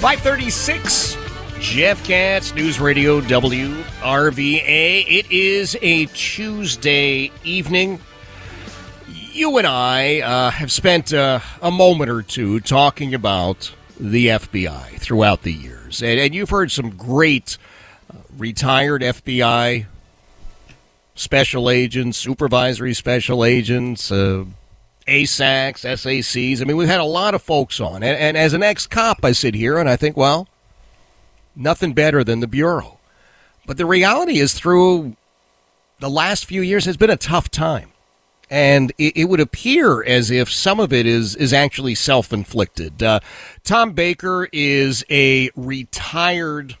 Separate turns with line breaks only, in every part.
536, Jeff Katz, News Radio WRVA. It is a Tuesday evening. You and I uh, have spent uh, a moment or two talking about the FBI throughout the years. And, and you've heard some great uh, retired FBI special agents, supervisory special agents, uh, ASACs, SACs. I mean, we've had a lot of folks on. And, and as an ex cop, I sit here and I think, well, nothing better than the Bureau. But the reality is, through the last few years, has been a tough time. And it, it would appear as if some of it is, is actually self inflicted. Uh, Tom Baker is a retired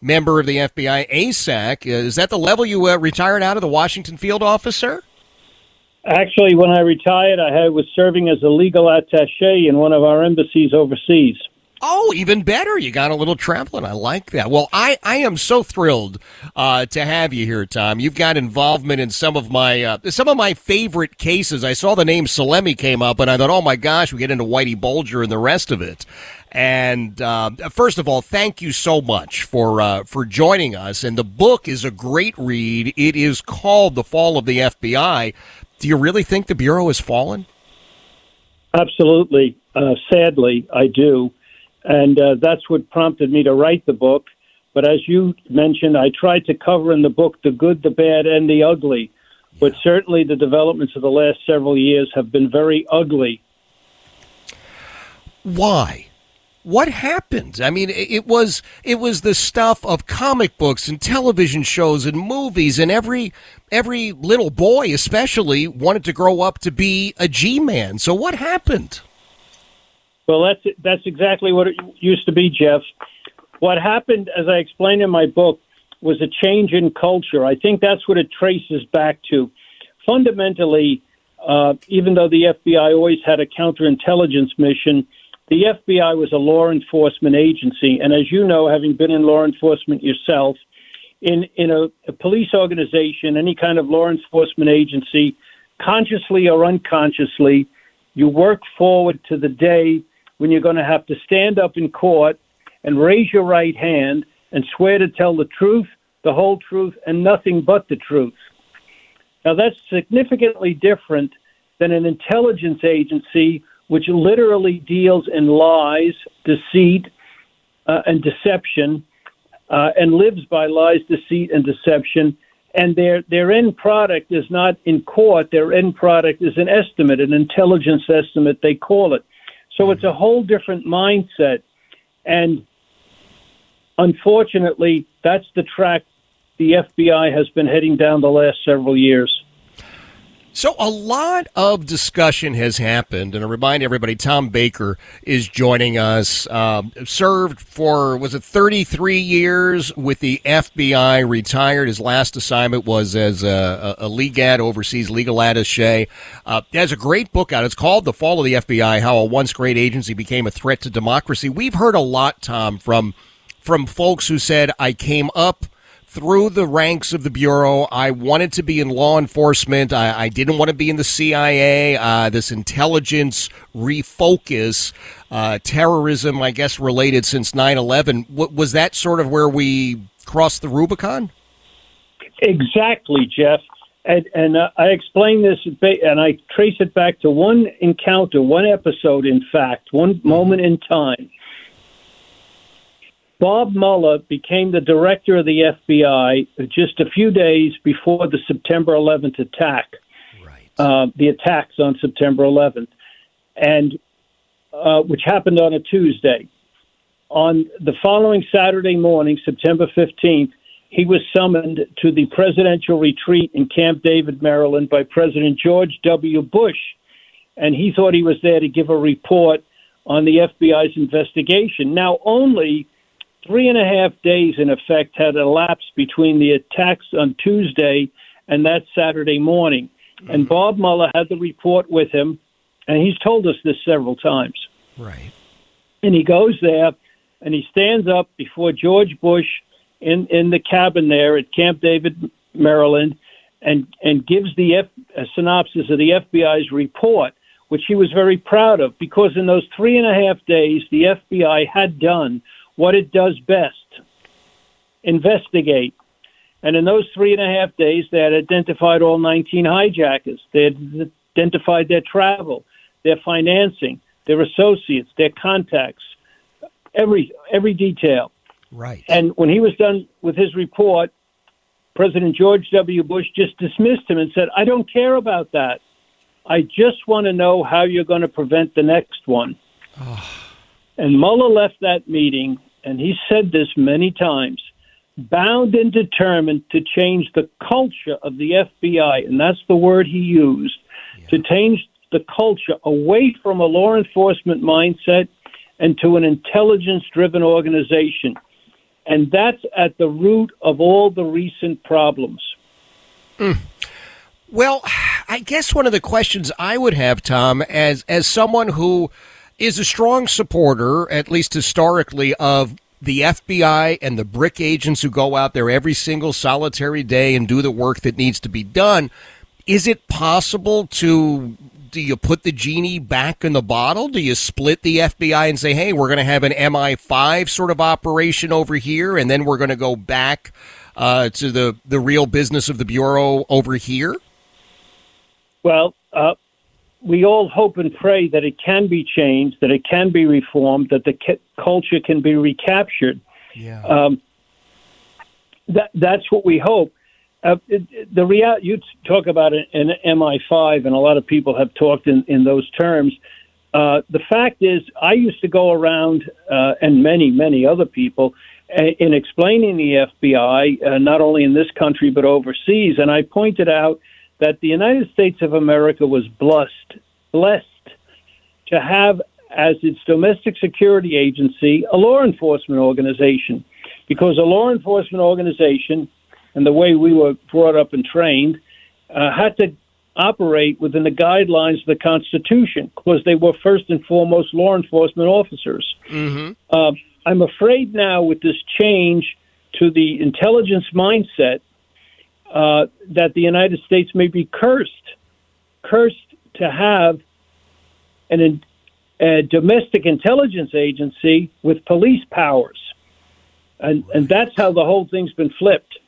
member of the FBI, ASAC. Is that the level you uh, retired out of the Washington field office, sir?
Actually, when I retired, I was serving as a legal attaché in one of our embassies overseas.
Oh, even better. You got a little traveling. I like that. Well, I, I am so thrilled uh, to have you here, Tom. You've got involvement in some of my uh, some of my favorite cases. I saw the name Salemme came up, and I thought, oh my gosh, we get into Whitey Bulger and the rest of it. And uh, first of all, thank you so much for uh, for joining us. And the book is a great read. It is called "The Fall of the FBI." Do you really think the bureau has fallen?
Absolutely. Uh, sadly, I do, and uh, that's what prompted me to write the book. But as you mentioned, I tried to cover in the book the good, the bad, and the ugly. Yeah. But certainly, the developments of the last several years have been very ugly.
Why? What happened? I mean, it was it was the stuff of comic books and television shows and movies, and every every little boy, especially, wanted to grow up to be a G man. So what happened?
Well, that's that's exactly what it used to be, Jeff. What happened, as I explained in my book, was a change in culture. I think that's what it traces back to. Fundamentally, uh, even though the FBI always had a counterintelligence mission the FBI was a law enforcement agency, and as you know, having been in law enforcement yourself, in in a, a police organization, any kind of law enforcement agency, consciously or unconsciously, you work forward to the day when you're going to have to stand up in court and raise your right hand and swear to tell the truth, the whole truth, and nothing but the truth. Now, that's significantly different than an intelligence agency which literally deals in lies, deceit, uh, and deception, uh, and lives by lies, deceit, and deception. And their their end product is not in court. Their end product is an estimate, an intelligence estimate. They call it. So it's a whole different mindset. And unfortunately, that's the track the FBI has been heading down the last several years.
So a lot of discussion has happened, and I remind everybody, Tom Baker is joining us. Uh, served for was it 33 years with the FBI. Retired. His last assignment was as a, a, a overseas legal attaché. Uh, has a great book out. It's called "The Fall of the FBI: How a Once Great Agency Became a Threat to Democracy." We've heard a lot, Tom, from from folks who said, "I came up." Through the ranks of the Bureau. I wanted to be in law enforcement. I, I didn't want to be in the CIA. Uh, this intelligence refocus, uh, terrorism, I guess, related since 9 11. was that sort of where we crossed the Rubicon?
Exactly, Jeff. And, and uh, I explain this, and I trace it back to one encounter, one episode, in fact, one moment in time. Bob Mueller became the director of the FBI just a few days before the September 11th attack, right. uh, the attacks on September 11th, and uh, which happened on a Tuesday. On the following Saturday morning, September 15th, he was summoned to the presidential retreat in Camp David, Maryland, by President George W. Bush, and he thought he was there to give a report on the FBI's investigation. Now, only three and a half days, in effect, had elapsed between the attacks on Tuesday and that Saturday morning. Mm-hmm. And Bob Mueller had the report with him, and he's told us this several times.
Right.
And he goes there and he stands up before George Bush in, in the cabin there at Camp David, Maryland, and, and gives the F, a synopsis of the FBI's report, which he was very proud of, because in those three and a half days, the FBI had done what it does best investigate. And in those three and a half days, they had identified all 19 hijackers. They had identified their travel, their financing, their associates, their contacts, every every detail.
Right.
And when he was done with his report, President George W. Bush just dismissed him and said, "I don't care about that. I just want to know how you're going to prevent the next one." Oh. And Mueller left that meeting, and he said this many times bound and determined to change the culture of the FBI, and that's the word he used, yeah. to change the culture away from a law enforcement mindset and to an intelligence driven organization. And that's at the root of all the recent problems.
Mm. Well, I guess one of the questions I would have, Tom, as as someone who is a strong supporter, at least historically, of the FBI and the brick agents who go out there every single solitary day and do the work that needs to be done. Is it possible to do you put the genie back in the bottle? Do you split the FBI and say, "Hey, we're going to have an MI5 sort of operation over here, and then we're going to go back uh, to the the real business of the bureau over here"?
Well, uh, we all hope and pray that it can be changed, that it can be reformed, that the ca- culture can be recaptured.
Yeah. Um,
that that's what we hope. Uh, it, the real you talk about an, an MI5, and a lot of people have talked in, in those terms. Uh, the fact is, I used to go around, uh, and many, many other people, in explaining the FBI, uh, not only in this country but overseas. And I pointed out that the United States of America was blessed, blessed to have as its domestic security agency a law enforcement organization, because a law enforcement organization, and the way we were brought up and trained, uh, had to operate within the guidelines of the Constitution, because they were first and foremost law enforcement officers.
Mm-hmm.
Uh, I'm afraid now with this change to the intelligence mindset uh, that the United States may be cursed, cursed to have an, a domestic intelligence agency with police powers. And, and that's how the whole thing's been flipped.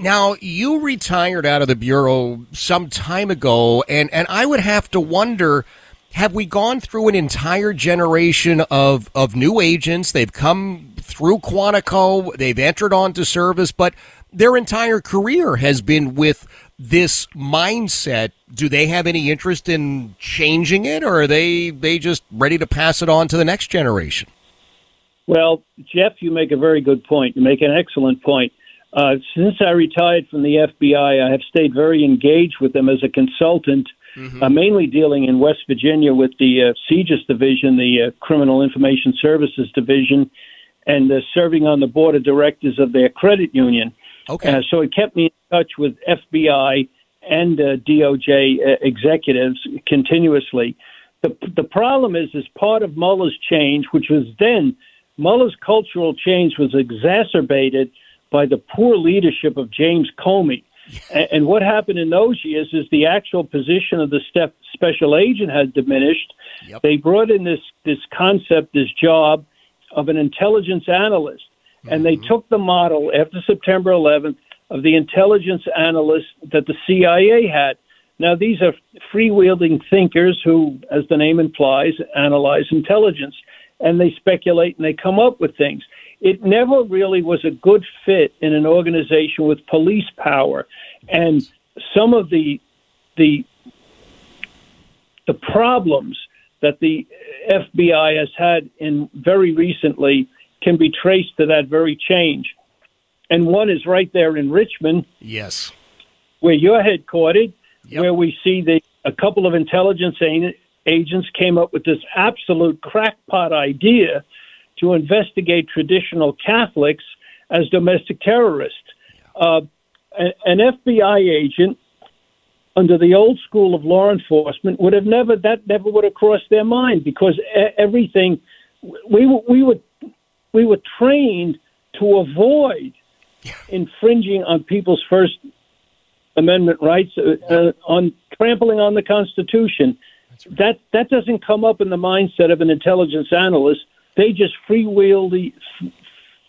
Now, you retired out of the Bureau some time ago, and, and I would have to wonder have we gone through an entire generation of, of new agents? They've come through Quantico, they've entered onto service, but their entire career has been with this mindset. Do they have any interest in changing it, or are they they just ready to pass it on to the next generation?
Well, Jeff, you make a very good point. You make an excellent point. Uh, since I retired from the FBI, I have stayed very engaged with them as a consultant, mm-hmm. uh, mainly dealing in West Virginia with the uh, CJIS division, the uh, Criminal Information Services division, and uh, serving on the board of directors of their credit union.
Okay. Uh,
so it kept me in touch with FBI and uh, DOJ uh, executives continuously. The, the problem is, as part of Mueller's change, which was then Mueller's cultural change was exacerbated by the poor leadership of James Comey. And, and what happened in those years is the actual position of the step, special agent had diminished.
Yep.
They brought in this this concept, this job of an intelligence analyst and they mm-hmm. took the model after September 11th of the intelligence analyst that the CIA had. Now, these are freewheeling thinkers who, as the name implies, analyze intelligence, and they speculate and they come up with things. It never really was a good fit in an organization with police power, and some of the the the problems that the FBI has had in very recently can be traced to that very change. And one is right there in Richmond.
Yes.
Where you're headquartered,
yep.
where we see the a couple of intelligence agents came up with this absolute crackpot idea to investigate traditional Catholics as domestic terrorists. Uh, an FBI agent under the old school of law enforcement would have never that never would have crossed their mind because everything we we were we were trained to avoid infringing on people's First Amendment rights uh, uh, on trampling on the Constitution. That that doesn't come up in the mindset of an intelligence analyst. They just freewheel the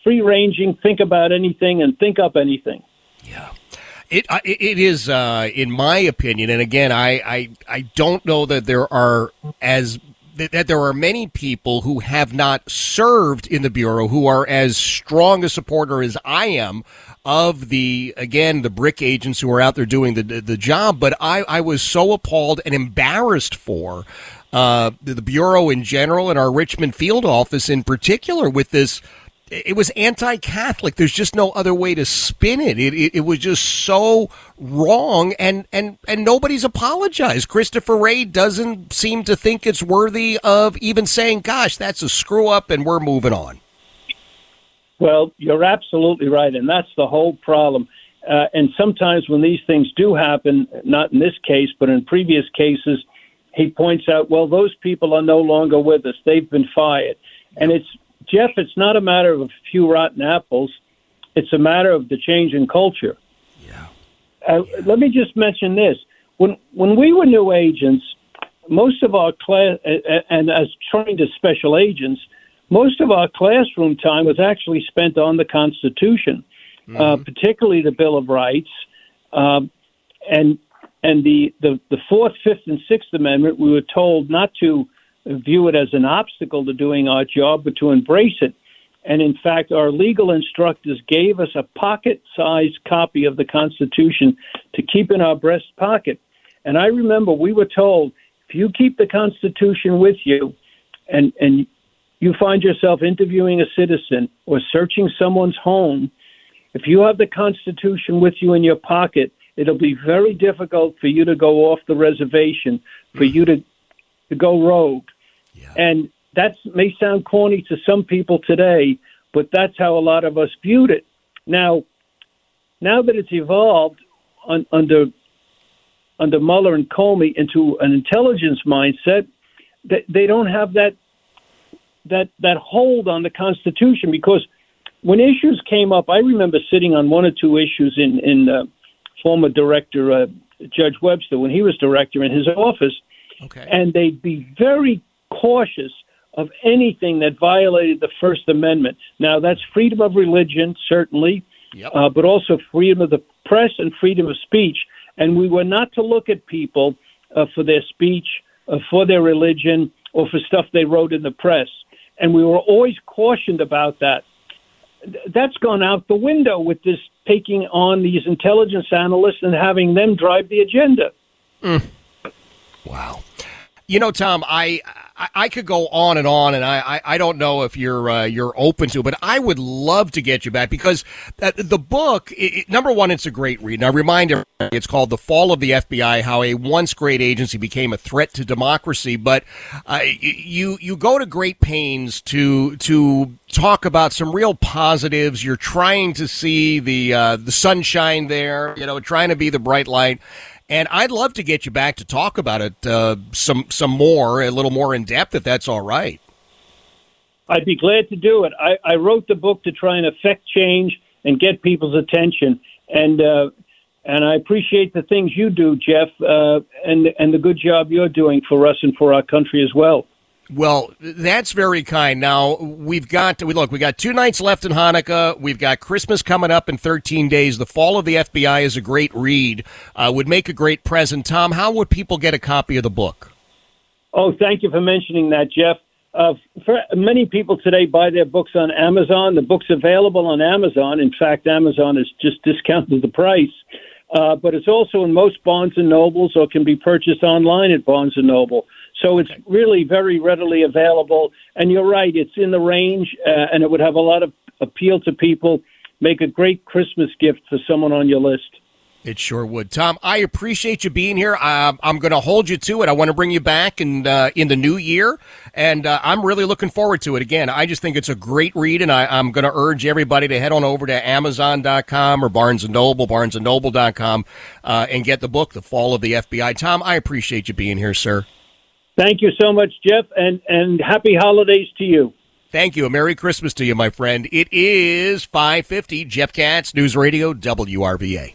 free ranging, think about anything and think up anything.
Yeah. It it is, uh, in my opinion, and again, I, I I don't know that there are as that there are many people who have not served in the bureau who are as strong a supporter as I am of the again the brick agents who are out there doing the the job. But I I was so appalled and embarrassed for. Uh, the bureau in general and our Richmond field office in particular with this it was anti-Catholic. There's just no other way to spin it. It, it. it, was just so wrong, and, and, and nobody's apologized. Christopher Wray doesn't seem to think it's worthy of even saying, gosh, that's a screw up, and we're moving on.
Well, you're absolutely right, and that's the whole problem. Uh, and sometimes when these things do happen, not in this case, but in previous cases, he points out, well, those people are no longer with us. They've been fired. And it's Jeff, it's not a matter of a few rotten apples. It's a matter of the change in culture.
Yeah.
Uh, yeah. Let me just mention this: when when we were new agents, most of our class, and as trained as special agents, most of our classroom time was actually spent on the Constitution, uh, mm-hmm. uh, particularly the Bill of Rights, um, and and the, the the Fourth, Fifth, and Sixth Amendment. We were told not to view it as an obstacle to doing our job, but to embrace it. And in fact, our legal instructors gave us a pocket sized copy of the Constitution to keep in our breast pocket. And I remember we were told if you keep the Constitution with you and, and you find yourself interviewing a citizen or searching someone's home, if you have the Constitution with you in your pocket, it'll be very difficult for you to go off the reservation, for you to, to go rogue. Yeah. And that may sound corny to some people today, but that's how a lot of us viewed it. Now, now that it's evolved on, under under Mueller and Comey into an intelligence mindset, they, they don't have that that that hold on the Constitution because when issues came up, I remember sitting on one or two issues in in uh, former director uh, Judge Webster when he was director in his office, okay. and they'd be very cautious of anything that violated the First Amendment. Now, that's freedom of religion, certainly, yep. uh, but also freedom of the press and freedom of speech. And we were not to look at people uh, for their speech, uh, for their religion, or for stuff they wrote in the press. And we were always cautioned about that. That's gone out the window with this taking on these intelligence analysts and having them drive the agenda.
Mm. Wow. You know, Tom, I I, could go on and on, and I, I, I don't know if you're uh, you're open to, it, but I would love to get you back because uh, the book, it, number one, it's a great read. Now, remind everybody, it's called "The Fall of the FBI: How a Once Great Agency Became a Threat to Democracy." But uh, you you go to great pains to to talk about some real positives. You're trying to see the uh, the sunshine there, you know, trying to be the bright light. And I'd love to get you back to talk about it uh, some some more, a little more in depth, if that's all right.
I'd be glad to do it. I, I wrote the book to try and affect change and get people's attention, and uh, and I appreciate the things you do, Jeff, uh, and and the good job you're doing for us and for our country as well.
Well, that's very kind. Now we've got we look. We got two nights left in Hanukkah. We've got Christmas coming up in 13 days. The Fall of the FBI is a great read. Uh, would make a great present. Tom, how would people get a copy of the book?
Oh, thank you for mentioning that, Jeff. Uh, for many people today buy their books on Amazon. The book's available on Amazon. In fact, Amazon has just discounted the price. Uh, but it's also in most Barnes and Nobles, or can be purchased online at Barnes and Noble. So it's really very readily available. And you're right, it's in the range, uh, and it would have a lot of appeal to people. Make a great Christmas gift for someone on your list.
It sure would, Tom. I appreciate you being here. Uh, I'm going to hold you to it. I want to bring you back in uh, in the new year, and uh, I'm really looking forward to it. Again, I just think it's a great read, and I, am going to urge everybody to head on over to Amazon.com or Barnes and Noble, BarnesandNoble.com, uh, and get the book, The Fall of the FBI. Tom, I appreciate you being here, sir.
Thank you so much, Jeff, and, and happy holidays to you.
Thank you. A Merry Christmas to you, my friend. It is 550 Jeff Katz, News Radio, WRVA.